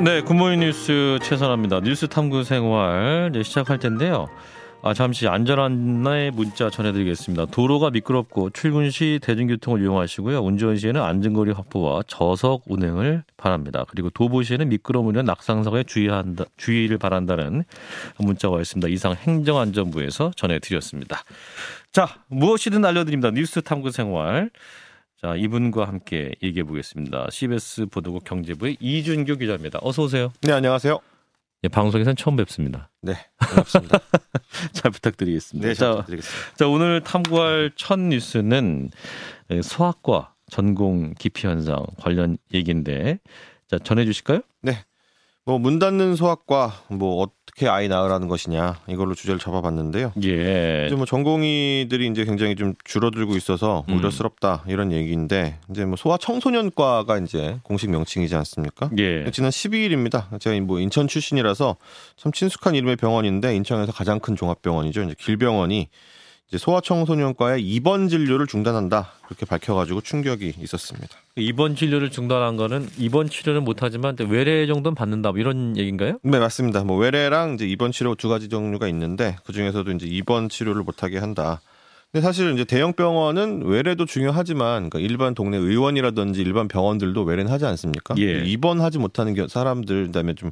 네, 굿모닝 뉴스 최선합니다. 뉴스 탐구 생활 이제 시작할 텐데요. 아, 잠시 안전안내 문자 전해드리겠습니다. 도로가 미끄럽고 출근 시 대중교통을 이용하시고요. 운전 시에는 안전거리 확보와 저속 운행을 바랍니다. 그리고 도보 시에는 미끄러움이나 낙상사고에 주의한다, 주의를 바란다는 문자가 있습니다. 이상 행정안전부에서 전해드렸습니다. 자, 무엇이든 알려드립니다. 뉴스 탐구 생활. 자, 이분과 함께 얘기해 보겠습니다. CBS 보도국 경제부의 이준규 기자입니다. 어서 오세요. 네, 안녕하세요. 예, 방송에서는 처음 뵙습니다. 네, 반갑습니다. 잘 부탁드리겠습니다. 네, 잘 자, 부탁드리겠습니다. 자, 오늘 탐구할 첫 뉴스는 예, 소아과 전공 기피 현상 관련 얘기인데 자, 전해 주실까요? 뭐문 닫는 소아과 뭐 어떻게 아이 낳으라는 것이냐 이걸로 주제를 잡아봤는데요. 예. 이제 뭐 전공의들이 이제 굉장히 좀 줄어들고 있어서 음. 우려스럽다 이런 얘기인데 이제 뭐 소아 청소년과가 이제 공식 명칭이지 않습니까? 예. 지난 12일입니다. 제가 뭐 인천 출신이라서 참 친숙한 이름의 병원인데 인천에서 가장 큰 종합병원이죠. 이제 길병원이 소아청소년과의 입원 진료를 중단한다 그렇게 밝혀가지고 충격이 있었습니다. 입원 진료를 중단한 거는 입원 치료는 못 하지만 외래 정도는 받는다 뭐 이런 얘기인가요? 네 맞습니다. 뭐 외래랑 이제 입원 치료 두 가지 종류가 있는데 그 중에서도 이제 입원 치료를 못하게 한다. 근데 사실 이제 대형 병원은 외래도 중요하지만 그러니까 일반 동네 의원이라든지 일반 병원들도 외래는 하지 않습니까? 예. 입원하지 못하는 겨- 사람들 그다음에 좀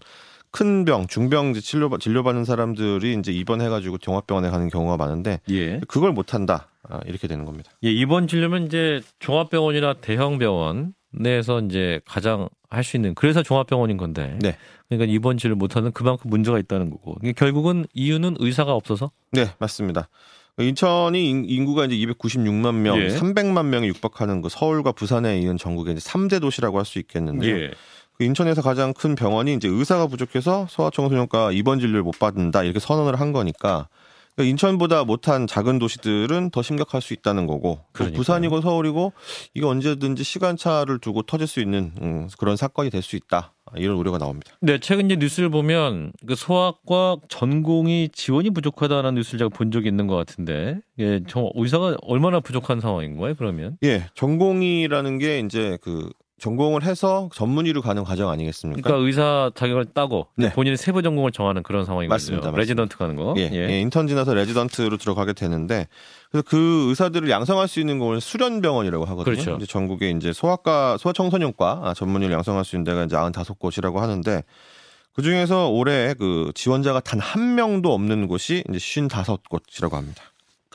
큰 병, 중병 치료 진료받는 사람들이 이제 입원해가지고 종합병원에 가는 경우가 많은데 예. 그걸 못 한다 아, 이렇게 되는 겁니다. 예, 입원 진료면 이제 종합병원이나 대형 병원 내에서 이제 가장 할 수 있는 그래서 종합병원인 건데. 네. 그러니까 입원 진료 못 하는 그만큼 문제가 있다는 거고. 이게 결국은 이유는 의사가 없어서 네 맞습니다. 인천이 인- 인구가 이제 296만 명, 예. 300만 명이 육박하는 그 서울과 부산에 이은 전국의 이제 3대 도시라고 할 수 있겠는데요. 예. 그 인천에서 가장 큰 병원이 이제 의사가 부족해서 소아청소년과 입원 진료를 못 받는다 이렇게 선언을 한 거니까 그러니까 인천보다 못한 작은 도시들은 더 심각할 수 있다는 거고 또 그러니까요. 부산이고 서울이고 이게 언제든지 시간차를 두고 터질 수 있는 음, 그런 사건이 될 수 있다 이런 우려가 나옵니다. 네, 최근 이제 뉴스를 보면 그 소아과 전공이 지원이 부족하다는 뉴스를 제가 본 적이 있는 것 같은데, 예, 저 의사가 얼마나 부족한 상황인 거예요? 그러면? 예, 전공이라는 게 이제 그 전공을 해서 전문의로 가는 과정 아니겠습니까? 그러니까 의사 자격을 따고 네. 본인의 세부 전공을 정하는 그런 상황이거든요. 맞습니다, 맞습니다. 레지던트 가는 거. 예, 예, 인턴 지나서 레지던트로 들어가게 되는데 그래서 그 의사들을 양성할 수 있는 걸 수련병원이라고 하거든요. 그렇죠. 이제 전국에 이제 소아과, 소아청소년과 아, 전문의를 양성할 수 있는 데가 이제 95곳이라고 하는데 그 중에서 올해 그 지원자가 단 한 명도 없는 곳이 이제 55곳이라고 합니다.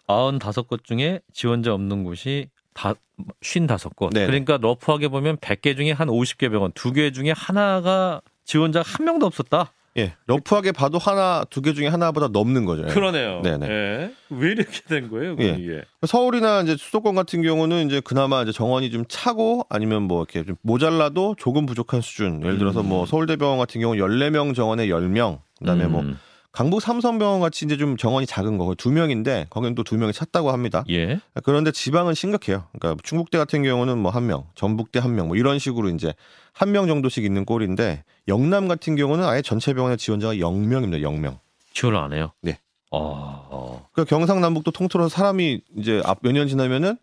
95곳 중에 지원자 없는 곳이 다 55곳. 네네. 그러니까 러프하게 보면 100개 중에 한 50개 병원, 두개 중에 하나가 지원자가 한 명도 없었다. 예, 러프하게 봐도 하나, 두 개 중에 하나보다 넘는 거죠. 예. 그러네요. 네네. 예. 왜 이렇게 된 거예요? 예. 이게? 서울이나 이제 수도권 같은 경우는 이제 그나마 이제 정원이 좀 차고 아니면 뭐 이렇게 좀 모자라도 조금 부족한 수준. 예를 들어서 음. 뭐 서울대병원 같은 경우 14명 정원에 10명. 그다음에 뭐 음. 강북 삼성병원 같이 이제 좀 정원이 작은 거, 두 명인데 거기는 또 두 명이 찼다고 합니다. 예. 그런데 지방은 심각해요. 그러니까 충북대 같은 경우는 뭐 한 명, 전북대 한 명, 뭐 이런 식으로 이제 한 명 정도씩 있는 꼴인데 영남 같은 경우는 아예 전체 병원의 지원자가 0명입니다. 0명. 지원을 안 해요. 네. 어. 그 경상남북도 통틀어서 사람이 이제 앞 몇 년 지나면은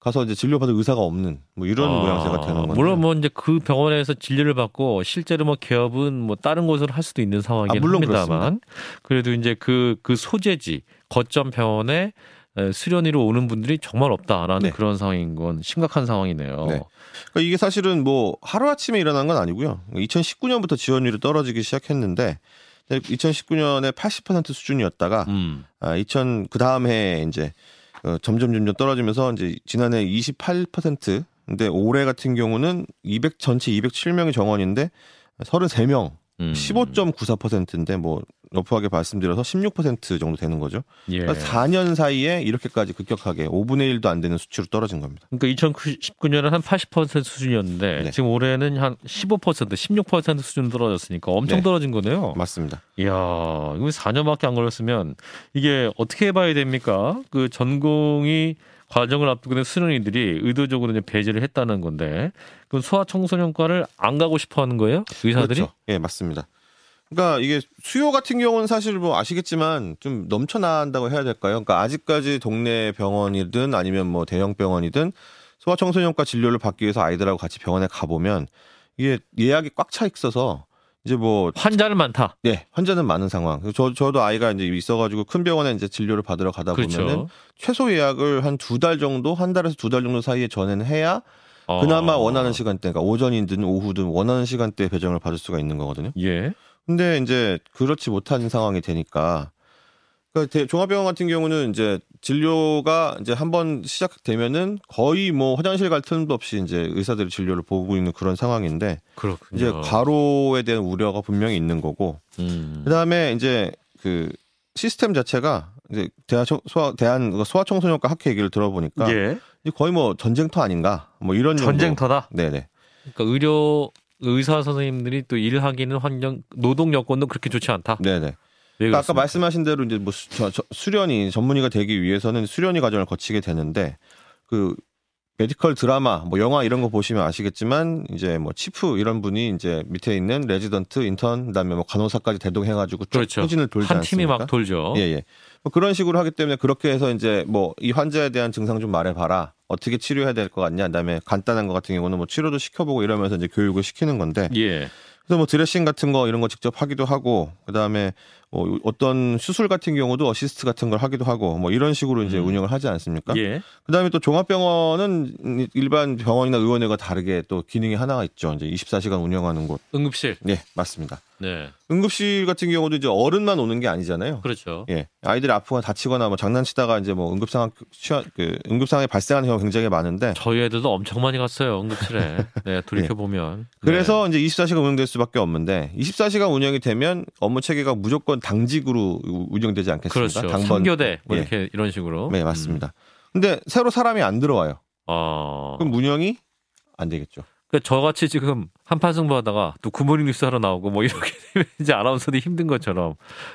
가서 이제 진료받을 의사가 없는 뭐 이런 아, 모양새가 되는 건데. 물론 뭐 이제 그 병원에서 진료를 받고 실제로 뭐 개업은 뭐 다른 곳으로 할 수도 있는 상황이긴 아, 물론 합니다만 그래도 이제 그그 소재지 거점 병원에 에, 수련의로 오는 분들이 정말 없다라는 네. 그런 상황인 건 심각한 상황이네요. 네. 그러니까 이게 사실은 뭐 하루 아침에 일어난 건 아니고요. 2019년부터 지원율이 떨어지기 시작했는데 2019년에 80% 수준이었다가 음. 아, 2000 그 다음 해에 이제 어, 점점 점점 떨어지면서 이제 지난해 28% 근데 올해 같은 경우는 200 전체 207명의 정원인데 33명 음. 15.94%인데 뭐 러프하게 말씀드려서 16% 정도 되는 거죠. 예. 그러니까 4년 사이에 이렇게까지 급격하게 5분의 1도 안 되는 수치로 떨어진 겁니다. 그러니까 2019년은 한 80% 수준이었는데 네. 지금 올해는 한 15%, 16% 수준 떨어졌으니까 엄청 네. 떨어진 거네요. 맞습니다. 이야, 이거 4년밖에 안 걸렸으면 이게 어떻게 해봐야 됩니까? 그 전공이 과정을 앞두고 있는 수련이들이 의도적으로 이제 배제를 했다는 건데, 그럼 소아청소년과를 안 가고 싶어 하는 거예요? 의사들이? 그렇죠. 예, 맞습니다. 그러니까 이게 수요 같은 경우는 사실 뭐 아시겠지만 좀 넘쳐난다고 해야 될까요? 그러니까 아직까지 동네 병원이든 아니면 뭐 대형 병원이든 소아청소년과 진료를 받기 위해서 아이들하고 같이 병원에 가보면 이게 예약이 꽉 차 있어서 이제 뭐 환자는 많다. 네, 환자는 많은 상황. 저 저도 아이가 이제 있어가지고 큰 병원에 이제 진료를 받으러 가다 보면은 그렇죠. 최소 예약을 한 두 달 정도, 한 달에서 두 달 정도 사이에 전에는 해야 어. 그나마 원하는 시간대, 그러니까 오전이든 오후든 원하는 시간대에 배정을 받을 수가 있는 거거든요. 예. 근데 이제 그렇지 못한 상황이 되니까 그러니까 대- 종합병원 같은 경우는 이제 진료가 이제 한번 시작되면은 거의 뭐 화장실 갈 틈도 없이 이제 의사들이 진료를 보고 있는 그런 상황인데 그렇군요. 이제 과로에 대한 우려가 분명히 있는 거고 음. 그다음에 이제 그 시스템 자체가 이제 대한 소아 대한 그 소아청소년과 학회 얘기를 들어보니까 예. 거의 뭐 전쟁터 아닌가 뭐 이런 정도. 전쟁터다. 네네 그러니까 의료 의사 선생님들이 또 일하기는 환경 노동 여건도 그렇게 좋지 않다. 네네. 왜 그러니까 아까? 말씀하신 대로 이제 뭐 수, 저, 저, 수련이 전문의가 되기 위해서는 수련이 과정을 거치게 되는데 그 medical 드라마 뭐 영화 이런 거 보시면 아시겠지만 이제 뭐 chief 이런 분이 이제 밑에 있는 레지던트 인턴 그다음에 뭐 간호사까지 대동해가지고 쭉 그렇죠. 회진을 돌지 한 팀이 않습니까? 막 돌죠. 예, 예. 뭐 그런 식으로 하기 때문에 그렇게 해서 이제 뭐 이 환자에 대한 증상 좀 말해봐라. 어떻게 치료해야 될 것 같냐. 그다음에 간단한 거 같은 경우는 뭐 치료도 시켜보고 이러면서 이제 교육을 시키는 건데. 예. 그래서 뭐 드레싱 같은 거 이런 거 직접 하기도 하고 그다음에 뭐 어떤 수술 같은 경우도 어시스트 같은 걸 하기도 하고 뭐 이런 식으로 이제 음. 운영을 하지 않습니까? 예. 그다음에 또 종합병원은 일반 병원이나 의원회가 다르게 또 기능이 하나가 있죠. 이제 24시간 운영하는 곳. 응급실. 네, 맞습니다. 네. 응급실 같은 경우도 이제 어른만 오는 게 아니잖아요. 그렇죠. 예, 아이들이 아프거나 다치거나 뭐 장난치다가 이제 뭐 응급 상황 취하, 그 응급 상황이 발생하는 경우 가 굉장히 많은데 저희 애들도 엄청 많이 갔어요 응급실에. 네, 돌이켜 보면. 그래서 이제 24시간 운영될 수밖에 없는데 24시간 운영이 되면 업무 체계가 무조건 당직으로 우- 운영되지 않겠습니까? 그렇죠. 당번. 상교대 뭐 예. 이렇게 이런 식으로. 네, 맞습니다. 근데 새로 사람이 안 들어와요. 어. 그럼 운영이 안 되겠죠. 그러니까 저같이 지금 한판 승부하다가 또 굿모닝 뉴스 하러 나오고 뭐 이렇게 되면 이제 아나운서들이 힘든 것처럼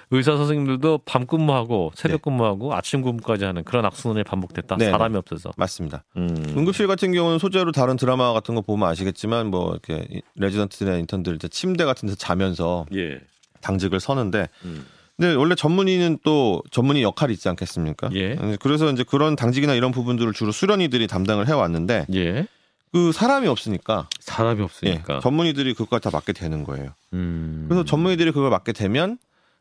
의사 선생님들도 밤 근무하고 새벽 근무하고 아침 근무까지 하는 그런 악순환이 반복됐다. 네, 사람이 없어서. 맞습니다. 음. 응급실 같은 경우는 소재로 다른 드라마 같은 거 보면 아시겠지만 뭐 이렇게 이- 레지던트나 인턴들 이제 침대 같은 데서 자면서 예. 당직을 서는데 음. 근데 원래 전문의는 또 전문의 역할이 있지 않겠습니까? 예. 음, 그래서 이제 그런 당직이나 이런 부분들을 주로 수련의들이 담당을 해왔는데 예. 그 사람이 없으니까 사람이 예, 없으니까. 전문의들이 그걸 다 맡게 되는 거예요. 음. 그래서 전문의들이 그걸 맡게 되면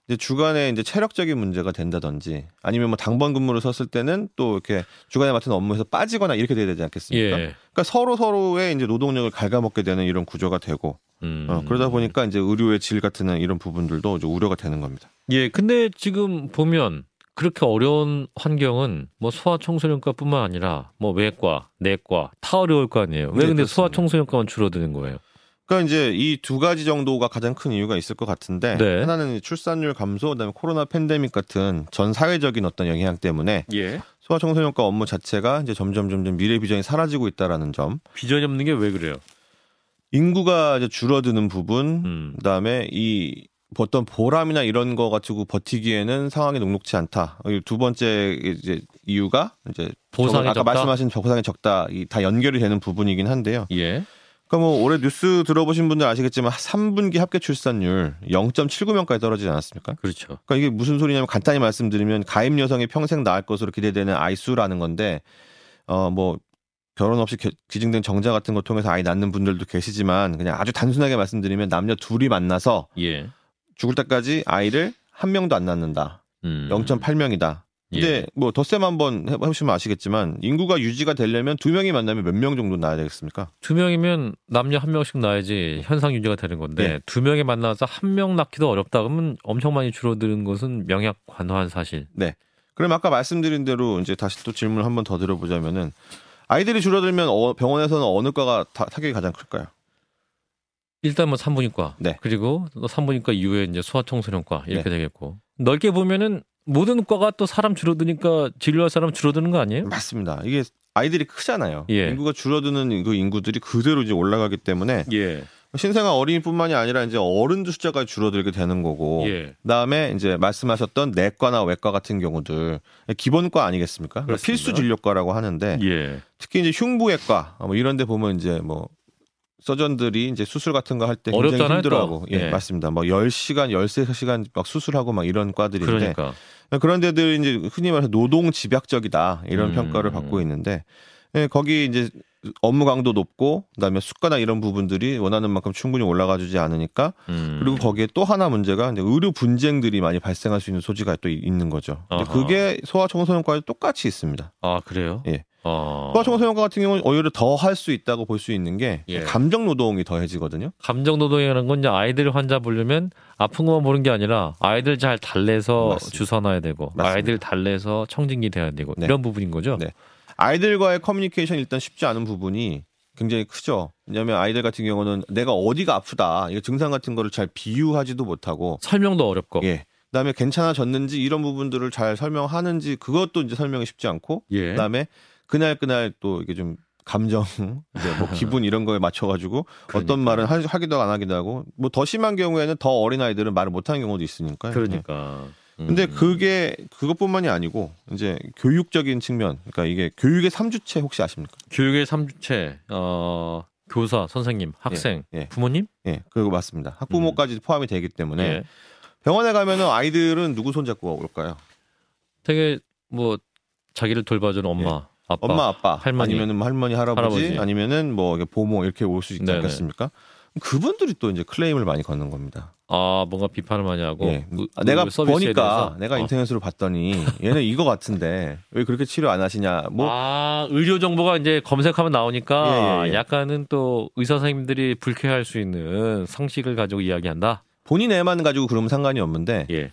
이제 주간에 이제 체력적인 문제가 된다든지 아니면 뭐 당번 근무를 섰을 때는 또 이렇게 주간에 맡은 업무에서 빠지거나 이렇게 돼야 되지 않겠습니까? 예. 그러니까 서로 서로의 이제 노동력을 갉아먹게 되는 이런 구조가 되고 음. 어, 그러다 보니까 이제 의료의 질 같은 이런 부분들도 우려가 되는 겁니다. 예, 근데 지금 보면 그렇게 어려운 환경은 뭐 소아청소년과뿐만 아니라 뭐 외과, 내과 다 어려울 거 아니에요. 왜 네, 근데. 소아청소년과만 줄어드는 거예요? 그러니까 이제 이 두 가지 정도가 가장 큰 이유가 있을 것 같은데 네. 하나는 출산율 감소, 그다음에 코로나 팬데믹 같은 전 사회적인 어떤 영향 때문에 예. 소아청소년과 업무 자체가 이제 점점 점점 미래 비전이 사라지고 있다라는 점, 비전이 없는 게 왜 그래요? 인구가 이제 줄어드는 부분, 음. 그다음에 이 어떤 보람이나 이런 거 가지고 버티기에는 상황이 녹록치 않다. 이두 번째 이제 이유가 이제 보상이 아까 적다? 말씀하신 보상이 적다. 이 다 연결이 되는 부분이긴 한데요. 예. 그러니까 뭐 올해 뉴스 들어보신 분들 아시겠지만 3분기 합계 출산율 0.79명까지 떨어지지 않았습니까? 그렇죠. 그러니까 이게 무슨 소리냐면 간단히 말씀드리면 가임 여성이 평생 낳을 것으로 기대되는 아이 수라는 건데 어뭐 결혼 없이 겨- 기증된 정자 같은 거 통해서 아이 낳는 분들도 계시지만 그냥 아주 단순하게 말씀드리면 남녀 둘이 만나서 예. 죽을 때까지 아이를 한 명도 안 낳는다. 음. 0.8명이다. 근데 예. 뭐 덧셈 한번 해보시면 아시겠지만 인구가 유지가 되려면 두 명이 만나면 몇 명 정도 낳아야 되겠습니까? 두 명이면 남녀 한 명씩 낳아야지 현상 유지가 되는 건데 네. 두 명이 만나서 한 명 낳기도 어렵다 그러면 엄청 많이 줄어드는 것은 명약 관화한 사실. 그럼 아까 말씀드린 대로 이제 다시 또 질문을 한번더 드려보자면은 아이들이 줄어들면 어- 병원에서는 어느 과가 타, 타격이 가장 클까요? 일단 뭐 산부인과 네. 그리고 또 산부인과 이후에 이제 소아청소년과 이렇게 네. 되겠고 넓게 보면은 모든 과가 또 사람 줄어드니까 진료할 사람 줄어드는 거 아니에요? 맞습니다. 이게 아이들이 크잖아요. 예. 인구가 줄어드는 그 인구들이 그대로 이제 올라가기 때문에 예. 신생아 어린이뿐만이 아니라 이제 어른들 숫자가 줄어들게 되는 거고. 예. 그다음에 이제 말씀하셨던 내과나 외과 같은 경우들 기본과 아니겠습니까? 그러니까. 필수 진료과라고 하는데 예. 특히 이제 흉부외과 뭐 이런 데 보면 이제 뭐 서전들이 이제 수술 같은 거 할 때 굉장히 힘들어하고 또. 예, 예. 맞습니다. 뭐 10시간, 13시간 막 수술하고 막 이런 과들인데 그러니까 그런 데들이 이제 흔히 말해서 노동 집약적이다 이런 음. 평가를 받고 있는데 예, 거기 이제 업무 강도 높고 그다음에 수가나 이런 부분들이 원하는 만큼 충분히 올라가주지 않으니까 음. 그리고 거기에 또 하나 문제가 이제 의료 분쟁들이 많이 발생할 수 있는 소지가 또 있는 거죠. 근데. 그게 소아 청소년과에 똑같이 있습니다. 아 그래요? 예. 어. 소아 청소년과 같은 경우는 오히려 더 할 수 있다고 볼 수 있는 게 예. 감정 노동이 더해지거든요. 감정 노동이라는 건 이제 아이들 환자 보려면 아픈 것만 보는 게 아니라 아이들 잘 달래서 맞습니다. 주사 놔야 되고 맞습니다. 아이들 달래서 청진기 돼야 되고 네. 이런 부분인 거죠. 네. 아이들과의 커뮤니케이션 일단 쉽지 않은 부분이 굉장히 크죠. 왜냐하면 아이들 같은 경우는 내가 어디가 아프다, 이거 증상 같은 거를 잘 비유하지도 못하고, 설명도 어렵고. 예. 그다음에 괜찮아졌는지 이런 부분들을 잘 설명하는지 그것도 이제 설명이 쉽지 않고, 예. 그다음에 그날 그날 또 이게 좀 감정, 이제 뭐 기분 이런 거에 맞춰가지고 어떤 그러니까. 말은 하- 하기도 안 하기도 하고, 뭐 더 심한 경우에는 더 어린 아이들은 말을 못하는 경우도 있으니까요. 예. 그러니까. 근데 음. 그게 그것뿐만이 아니고 이제 교육적인 측면, 그러니까 이게 교육의 삼주체 혹시 아십니까? 교육의 삼주체 어 교사, 선생님, 학생, 예. 부모님? 예, 그거 맞습니다. 학부모까지 포함이 되기 때문에 음. 예. 병원에 가면은 아이들은 누구 손잡고 올까요? 되게 뭐 자기를 돌봐주는 엄마, 아빠. 엄마, 아빠, 할머니. 아니면은 뭐 할머니, 할아버지, 할아버지. 아니면은 뭐 보모 이렇게 올 수 있지 네네. 않겠습니까? 그분들이 또 이제 클레임을 많이 걷는 겁니다. 아 뭔가 비판을 많이 하고 예. 의- 아, 내가 보니까. 내가 어. 인터넷으로 봤더니 얘는 이거 같은데 왜 그렇게 치료 안 하시냐? 뭐아 의료 정보가 이제 검색하면 나오니까 예, 예, 예. 약간은 또 의사 선생님들이 불쾌할 수 있는 상식을 가지고 이야기한다. 본인 애만 가지고 그러면 상관이 없는데 예.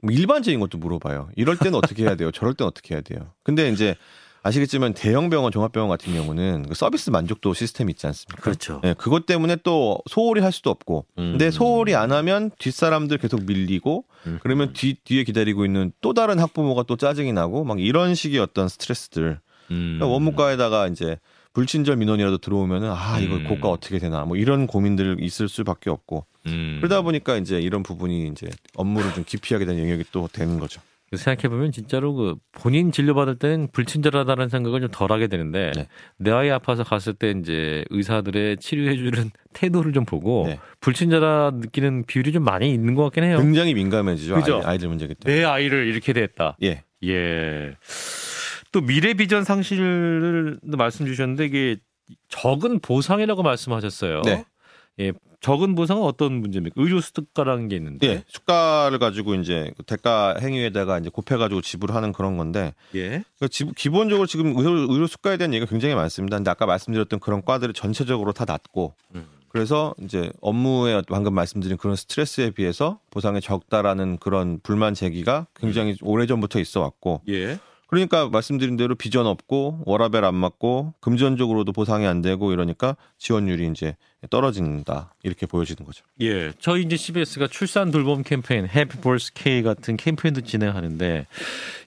뭐 일반적인 것도 물어봐요. 이럴 때는 어떻게 해야 돼요? 저럴 때는 어떻게 해야 돼요? 근데 이제 아시겠지만 대형 병원, 종합병원 같은 경우는 그 서비스 만족도 시스템이 있지 않습니까? 그렇죠. 네, 그것 때문에 또 소홀히 할 수도 없고, 근데 음. 소홀히 안 하면 뒷사람들 계속 밀리고, 음. 그러면 뒤 뒤에 기다리고 있는 또 다른 학부모가 또 짜증이 나고, 막 이런 식의 어떤 스트레스들. 음. 그러니까 원무과에다가 이제 불친절 민원이라도 들어오면은 아 이거 음. 고가 어떻게 되나, 뭐 이런 고민들 있을 수밖에 없고, 음. 그러다 보니까 이제 이런 부분이 이제 업무를 좀 기피하게 되는 영역이 또 되는 거죠. 생각해 보면 진짜로 그 본인 진료 받을 때는 불친절하다는 생각을 좀 덜 하게 되는데 네. 내 아이 아파서 갔을 때 이제 의사들의 치료해 주는 태도를 좀 보고 네. 불친절하 느끼는 비율이 좀 많이 있는 것 같긴 해요. 굉장히 민감해지죠. 그죠? 아이들, 아이들 문제기 때문에. 내 아이를 이렇게 됐다. 예. 예. 또 미래 비전 상실을 말씀 주셨는데 이게 적은 보상이라고 말씀하셨어요. 네. 예. 적은 보상은 어떤 문제입니까? 의료 수득가라는 게 있는데. 예. 수가를 가지고 이제 그 대가 행위에다가 이제 곱해가지고 지불하는 그런 건데 예. 그 지- 기본적으로 지금 의료, 의료 수가에 대한 얘기가 굉장히 많습니다. 근데 아까 말씀드렸던 그런 과들이 전체적으로 다 낮고 음. 그래서 이제 업무에 방금 말씀드린 그런 스트레스에 비해서 보상이 적다라는 그런 불만 제기가 굉장히 오래 전부터 있어 왔고 예. 그러니까 말씀드린 대로 비전 없고 워라벨 안 맞고 금전적으로도 보상이 안 되고 이러니까 지원율이 이제 떨어진다 이렇게 보여지는 거죠. 예. 저희 이제 CBS가 출산 돌봄 캠페인 해피 볼스 K 같은 캠페인도 진행하는데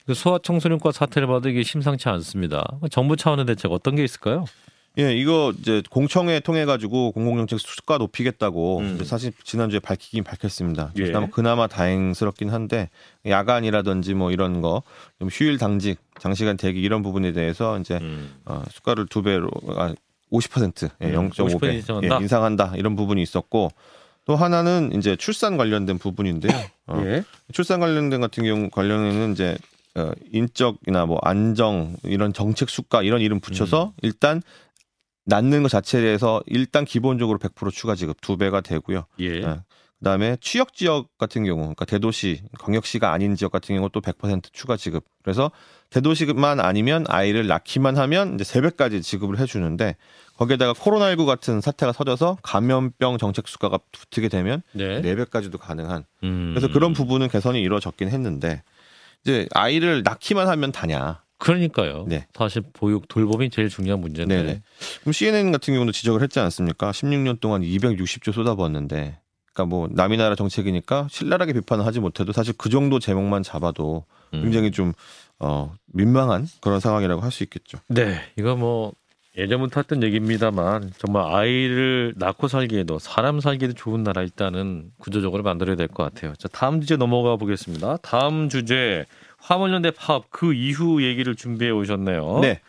그 소아 청소년과 사태를 봐도 이게 심상치 않습니다. 정부 차원의 대책 어떤 게 있을까요? 예, 이거 이제 공청회 통해 가지고 공공정책 수가 높이겠다고 음. 사실 지난주에 밝히긴 밝혔습니다. 예. 그나마, 그나마 다행스럽긴 한데 야간이라든지 뭐 이런 거 좀 휴일 당직, 장시간 대기 이런 부분에 대해서 이제 음. 어, 수가를 두 배로 아, 50% 예, 음, 0.5배 50% 인상한다? 예, 인상한다 이런 부분이 있었고 또 하나는 이제 출산 관련된 부분인데요. 어, 예. 출산 관련된 같은 경우 관련해는 이제 어, 인적이나 뭐 안정 이런 정책 수가 이런 이름 음. 붙여서 일단 낳는 것 자체에 대해서 일단 기본적으로 100% 추가 지급 두 배가 되고요. 예. 네. 그다음에 취역 지역 같은 경우, 그러니까 대도시, 광역시가 아닌 지역 같은 경우 또 100% 추가 지급. 그래서 대도시만 아니면 아이를 낳기만 하면 이제 3배까지 지급을 해주는데 거기에다가 코로나19 같은 사태가 터져서 감염병 정책 수가가 붙게 되면 네. 4배까지도 가능한 음. 그래서 그런 부분은 개선이 이루어졌긴 했는데 이제 아이를 낳기만 하면 다냐. 그러니까요. 네. 사실 보육 돌봄이 제일 중요한 문제인데. 네네. 그럼 CNN 같은 경우도 지적을 했지 않습니까? 16년 동안 260조 쏟아부었는데, 그러니까 뭐 남이 나라 정책이니까 신랄하게 비판을 하지 못해도 사실 그 정도 제목만 잡아도 음. 굉장히 좀 어, 민망한 그런 상황이라고 할 수 있겠죠. 네, 이거 뭐 예전부터 했던 얘기입니다만 정말 아이를 낳고 살기에도 사람 살기에도 좋은 나라 일단은 구조적으로 만들어야 될 것 같아요. 자, 다음 주제 넘어가 보겠습니다. 다음 주제 화물연대 파업 그 이후 얘기를 준비해 오셨네요. 네.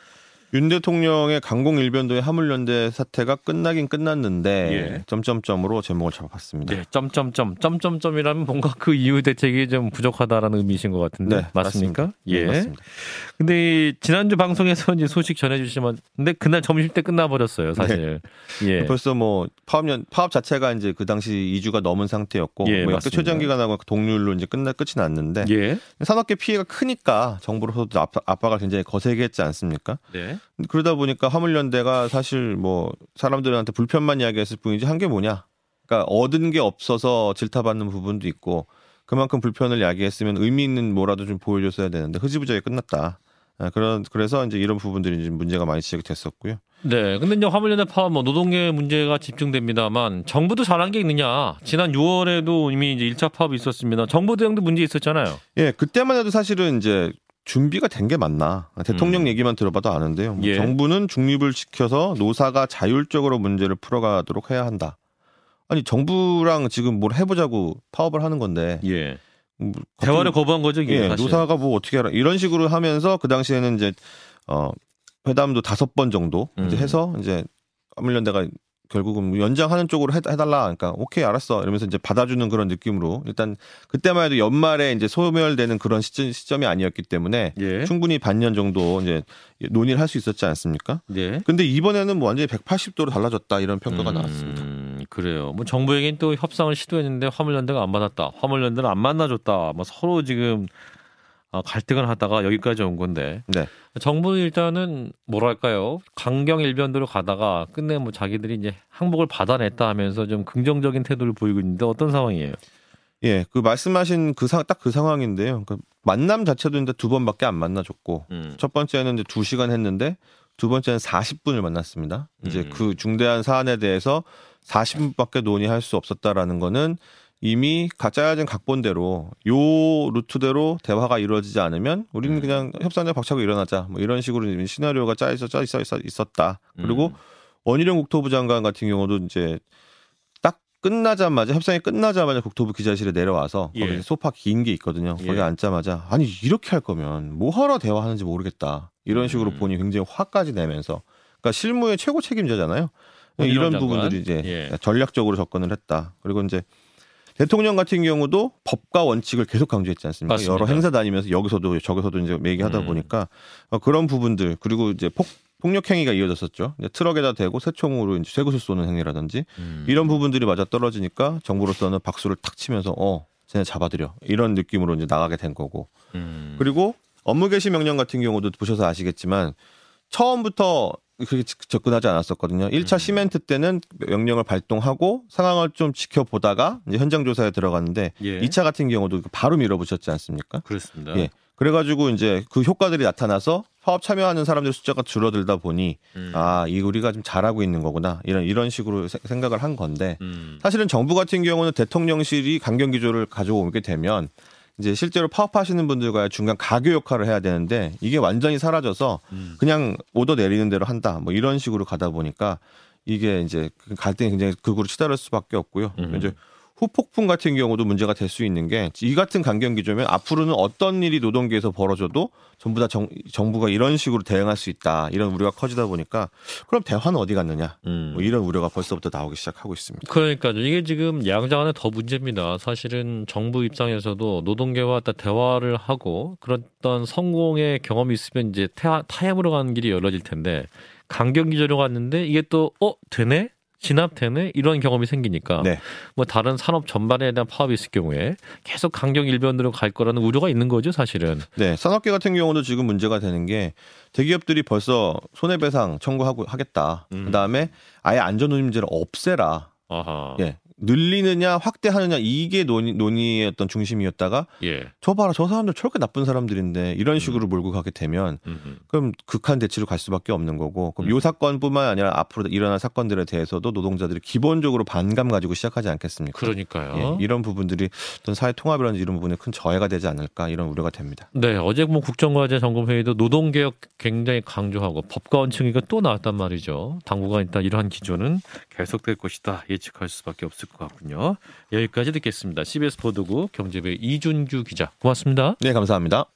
윤 대통령의 강공 일변도의 화물연대 사태가 끝나긴 끝났는데 예. 점점점으로 제목을 잡아봤습니다. 네, 점점점 점점점이라면 뭔가 그 이후 대책이 좀 부족하다라는 의미이신 것 같은데 네, 맞습니까? 맞습니다. 예. 네, 맞습니다. 근데 이 지난주 방송에서 이제 소식 전해주시면 근데 그날 점심 때 끝나버렸어요, 사실. 예. 벌써 뭐 파업연 파업 자체가 이제 그 당시 2주가 넘은 상태였고 예, 뭐 맞습니다. 최장 기간하고 동률로 이제 끝나 끝이 났는데 예. 산업계 피해가 크니까 정부로서도 압- 압박을 굉장히 거세게 했지 않습니까? 네. 그러다 보니까 화물연대가 사실 뭐 사람들한테 불편만 이야기했을 뿐이지 한 게 뭐냐? 그러니까 얻은 게 없어서 질타받는 부분도 있고 그만큼 불편을 야기했으면 의미 있는 뭐라도 좀 보여줬어야 되는데 흐지부지하게 끝났다. 아, 그런 그래서 이제 이런 부분들이 이제 문제가 많이 지적이 됐었고요. 네. 근데 이제 화물연대 파업 뭐 노동계 문제가 집중됩니다만 정부도 잘한 게 있느냐? 지난 6월에도 이미 이제 1차 파업이 있었습니다. 정부 대응도 문제 있었잖아요. 예, 그때만 해도 사실은 이제 준비가 된 게 맞나 대통령 음. 얘기만 들어봐도 아는데요. 뭐 예. 정부는 중립을 지켜서 노사가 자율적으로 문제를 풀어가도록 해야 한다. 아니 정부랑 지금 뭘 해보자고 파업을 하는 건데 예. 뭐 대화를 거부한 거죠, 예, 사실. 노사가 뭐 어떻게 알아 이런 식으로 하면서 그 당시에는 이제 어 회담도 다섯 번 정도 이제 음. 해서 이제 화물연대가 결국은 뭐 연장하는 쪽으로 해, 해달라 그러니까 오케이 알았어 이러면서 이제 받아주는 그런 느낌으로 일단 그때만 해도 연말에 이제 소멸되는 그런 시점, 시점이 아니었기 때문에 예. 충분히 반년 정도 이제 논의를 할 수 있었지 않습니까? 네. 근데 이번에는 뭐 완전히 180도로 달라졌다 이런 평가가 음, 나왔습니다. 그래요. 뭐 정부에겐 또 협상을 시도했는데 화물연대가 안 받았다. 화물연대는 안 만나줬다. 뭐 서로 지금 아, 갈등을 하다가 여기까지 온 건데 네. 정부는 일단은 뭐랄까요 강경 일변도로 가다가 끝내 뭐 자기들이 이제 항복을 받아냈다 하면서 좀 긍정적인 태도를 보이고 있는데 어떤 상황이에요? 예, 그 말씀하신 그 상 딱 그 상황인데요. 그 만남 자체도 이제 두 번밖에 안 만나줬고 음. 첫 번째는 이제 두 시간 했는데 두 번째는 40분을 만났습니다. 이제 음. 그 중대한 사안에 대해서 40분밖에 논의할 수 없었다라는 거는 이미 가 짜여진 각본대로 요 루트대로 대화가 이루어지지 않으면 우리는 음. 그냥 협상장 박차고 일어나자 뭐 이런 식으로 시나리오가 짜 있어 있어- 있었다. 그리고 음. 원희룡 국토부 장관 같은 경우도 이제 딱 끝나자마자 협상이 끝나자마자 국토부 기자실에 내려와서 예. 거기 소파 긴 게 있거든요. 거기 예. 앉자마자 아니 이렇게 할 거면 뭐 하러 대화하는지 모르겠다. 이런 식으로 음. 본이 굉장히 화까지 내면서 그러니까 실무의 최고 책임자잖아요. 이런 장관. 부분들이 이제 예. 전략적으로 접근을 했다. 그리고 이제 대통령 같은 경우도 법과 원칙을 계속 강조했지 않습니까? 맞습니다. 여러 행사 다니면서 여기서도 저기서도 이제 얘기하다 음. 보니까 어, 그런 부분들 그리고 이제 폭 폭력 행위가 이어졌었죠. 트럭에다 대고 새총으로 이제 쇠구슬 쏘는 행위라든지 음. 이런 부분들이 맞아 떨어지니까 정부로서는 박수를 탁 치면서 어, 쟤네 잡아들여 이런 느낌으로 이제 나가게 된 거고 음. 그리고 업무 개시 명령 같은 경우도 보셔서 아시겠지만 처음부터 그렇게 직- 접근하지 않았었거든요. 1차 음. 시멘트 때는 명령을 발동하고 상황을 좀 지켜보다가 이제 현장 조사에 들어갔는데 예. 2차 같은 경우도 바로 밀어붙였지 않습니까? 그렇습니다. 예. 그래가지고 이제 그 효과들이 나타나서 파업 참여하는 사람들 숫자가 줄어들다 보니 음. 아, 이 우리가 좀 잘하고 있는 거구나. 이런 이런 식으로 세- 생각을 한 건데 음. 사실은 정부 같은 경우는 대통령실이 강경 기조를 가져오게 되면 이제 실제로 파업하시는 분들과의 중간 가교 역할을 해야 되는데 이게 완전히 사라져서 음. 그냥 오더 내리는 대로 한다. 뭐 이런 식으로 가다 보니까 이게 이제 그 갈등이 굉장히 극으로 치달을 수밖에 없고요. 음. 이제 후폭풍 같은 경우도 문제가 될 수 있는 게 이 같은 강경 기조면 앞으로는 어떤 일이 노동계에서 벌어져도 전부 다 정, 정부가 이런 식으로 대응할 수 있다. 이런 우려가 커지다 보니까 그럼 대화는 어디 갔느냐. 음. 뭐 이런 우려가 벌써부터 나오기 시작하고 있습니다. 그러니까요. 이게 지금 양장 안에 더 문제입니다. 사실은 정부 입장에서도 노동계와 딱 대화를 하고 그런 어떤 성공의 경험이 있으면 이제 타, 타협으로 가는 길이 열려질 텐데 강경 기조로 갔는데 이게 또 어 되네 진압되네 이런 경험이 생기니까 네. 뭐 다른 산업 전반에 대한 파업이 있을 경우에 계속 강경 일변으로 갈 거라는 우려가 있는 거죠 사실은. 네, 산업계 같은 경우도 지금 문제가 되는 게 대기업들이 벌써 손해배상 청구하고 하겠다. 음. 그다음에 아예 안전운임제를 없애라. 아하. 예. 늘리느냐 확대하느냐 이게 논의, 논의의 어떤 중심이었다가 예. 저 봐라 저 사람들 저렇게 나쁜 사람들인데 이런 식으로 몰고 가게 되면 음, 음. 그럼 극한 대치로 갈 수밖에 없는 거고 그럼 음. 요 사건뿐만 아니라 앞으로 일어날 사건들에 대해서도 노동자들이 기본적으로 반감 가지고 시작하지 않겠습니까? 그러니까요. 예, 이런 부분들이 어떤 사회 통합이라든지 이런 부분에 큰 저해가 되지 않을까 이런 우려가 됩니다. 네, 어제 뭐 국정과제 점검회의도 노동개혁 굉장히 강조하고 법과 원칙이가 또 나왔단 말이죠. 당분간 일단 이러한 기조는 계속될 것이다 예측할 수밖에 없을 것 같군요. 여기까지 듣겠습니다. CBS 보도국 경제부 이준규 기자 고맙습니다. 네, 감사합니다.